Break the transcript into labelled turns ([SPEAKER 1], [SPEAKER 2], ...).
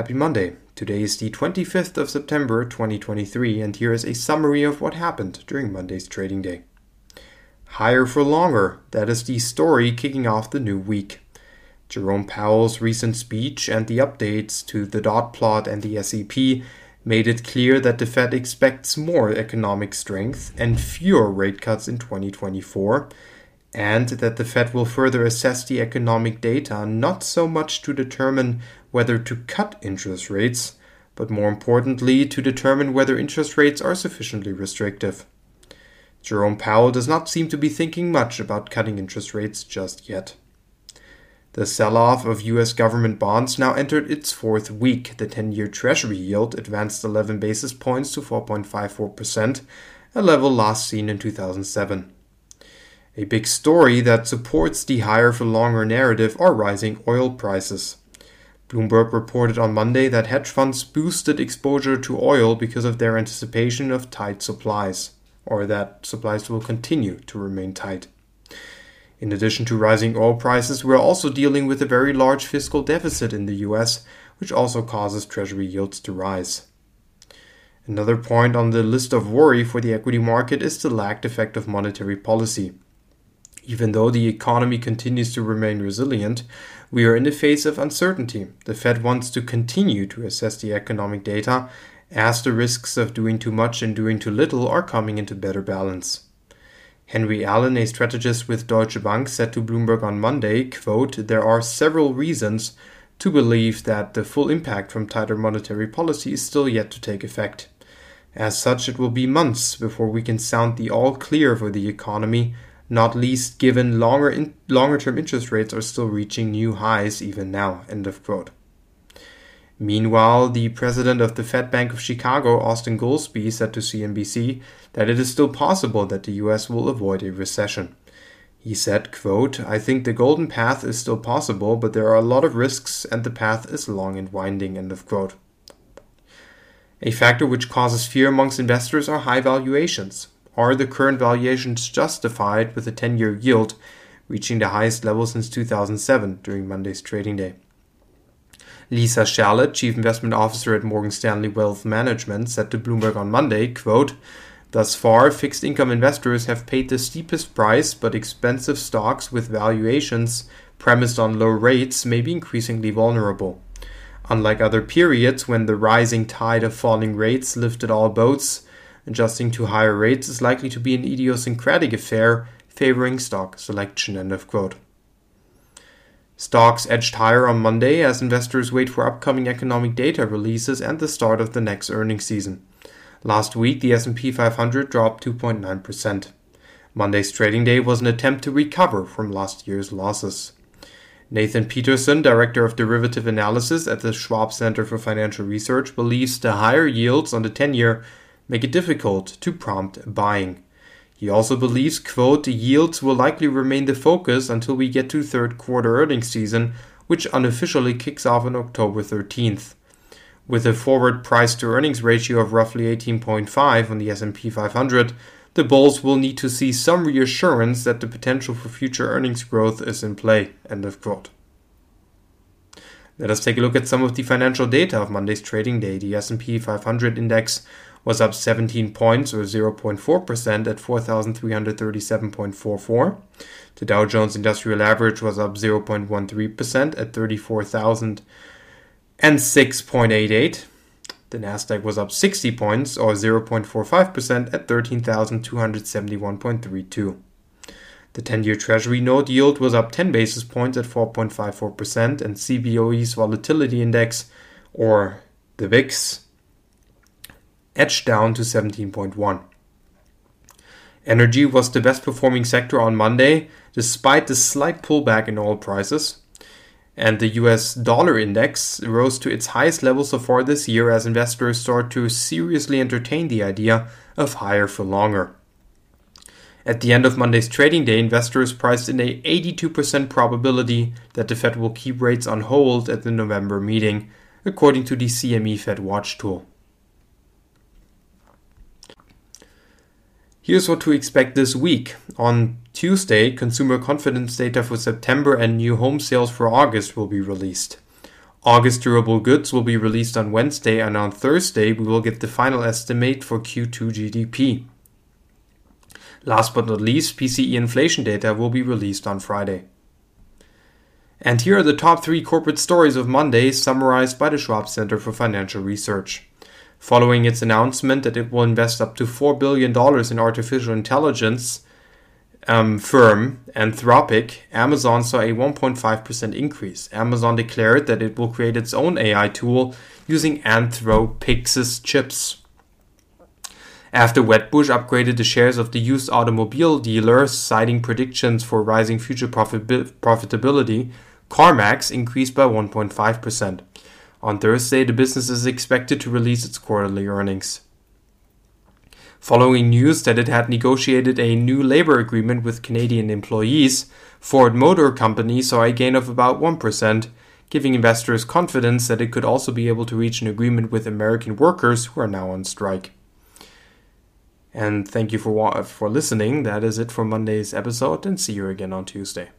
[SPEAKER 1] Happy Monday. Today is the 25th of September 2023, and here is a summary of what happened during Monday's trading day. Higher for longer. That is the story kicking off the new week. Jerome Powell's recent speech and the updates to the dot plot and the SEP made it clear that the Fed expects more economic strength and fewer rate cuts in 2024 and that the Fed will further assess the economic data not so much to determine whether to cut interest rates, but more importantly, to determine whether interest rates are sufficiently restrictive. Jerome Powell does not seem to be thinking much about cutting interest rates just yet. The sell off of US government bonds now entered its fourth week. The 10 year Treasury yield advanced 11 basis points to 4.54%, a level last seen in 2007. A big story that supports the higher for longer narrative are rising oil prices. Bloomberg reported on Monday that hedge funds boosted exposure to oil because of their anticipation of tight supplies, or that supplies will continue to remain tight. In addition to rising oil prices, we are also dealing with a very large fiscal deficit in the US, which also causes Treasury yields to rise. Another point on the list of worry for the equity market is the lagged effect of monetary policy. Even though the economy continues to remain resilient, we are in the face of uncertainty. The Fed wants to continue to assess the economic data as the risks of doing too much and doing too little are coming into better balance. Henry Allen, a strategist with Deutsche Bank, said to Bloomberg on Monday, quote, There are several reasons to believe that the full impact from tighter monetary policy is still yet to take effect. As such, it will be months before we can sound the all clear for the economy not least given longer in, longer term interest rates are still reaching new highs even now. End of quote. Meanwhile, the president of the Fed Bank of Chicago, Austin Goolsbee, said to CNBC that it is still possible that the US will avoid a recession. He said, quote, I think the golden path is still possible, but there are a lot of risks and the path is long and winding, end of quote. A factor which causes fear amongst investors are high valuations. Are the current valuations justified with a 10 year yield reaching the highest level since 2007 during Monday's trading day? Lisa Shallett, Chief Investment Officer at Morgan Stanley Wealth Management, said to Bloomberg on Monday, quote, Thus far, fixed income investors have paid the steepest price, but expensive stocks with valuations premised on low rates may be increasingly vulnerable. Unlike other periods when the rising tide of falling rates lifted all boats, Adjusting to higher rates is likely to be an idiosyncratic affair favoring stock selection. End of quote. Stocks edged higher on Monday as investors wait for upcoming economic data releases and the start of the next earnings season. Last week, the S&P 500 dropped 2.9%. Monday's trading day was an attempt to recover from last year's losses. Nathan Peterson, director of derivative analysis at the Schwab Center for Financial Research, believes the higher yields on the 10-year make it difficult to prompt buying. He also believes, quote, the yields will likely remain the focus until we get to third quarter earnings season, which unofficially kicks off on October 13th. With a forward price to earnings ratio of roughly 18.5 on the S&P 500, the bulls will need to see some reassurance that the potential for future earnings growth is in play. End of quote. Let us take a look at some of the financial data of Monday's trading day. The S&P 500 index was up 17 points or 0.4% at 4,337.44. The Dow Jones Industrial Average was up 0.13% at 34,006.88. The Nasdaq was up 60 points or 0.45% at 13,271.32. The 10 year Treasury note yield was up 10 basis points at 4.54%, and CBOE's volatility index, or the VIX, edged down to 17.1. Energy was the best performing sector on Monday, despite the slight pullback in oil prices. And the US dollar index rose to its highest level so far this year as investors start to seriously entertain the idea of higher for longer. At the end of Monday's trading day, investors priced in a 82% probability that the Fed will keep rates on hold at the November meeting, according to the CME Fed Watch tool. Here's what to expect this week. On Tuesday, consumer confidence data for September and new home sales for August will be released. August durable goods will be released on Wednesday, and on Thursday, we will get the final estimate for Q2 GDP. Last but not least, PCE inflation data will be released on Friday. And here are the top three corporate stories of Monday, summarized by the Schwab Center for Financial Research. Following its announcement that it will invest up to $4 billion in artificial intelligence, um, firm Anthropic, Amazon saw a 1.5% increase. Amazon declared that it will create its own AI tool using Anthropic's chips. After Wedbush upgraded the shares of the used automobile dealer, citing predictions for rising future profit- profitability, CarMax increased by 1.5%. On Thursday, the business is expected to release its quarterly earnings. Following news that it had negotiated a new labor agreement with Canadian employees, Ford Motor Company saw a gain of about 1%, giving investors confidence that it could also be able to reach an agreement with American workers who are now on strike. And thank you for for listening. That is it for Monday's episode and see you again on Tuesday.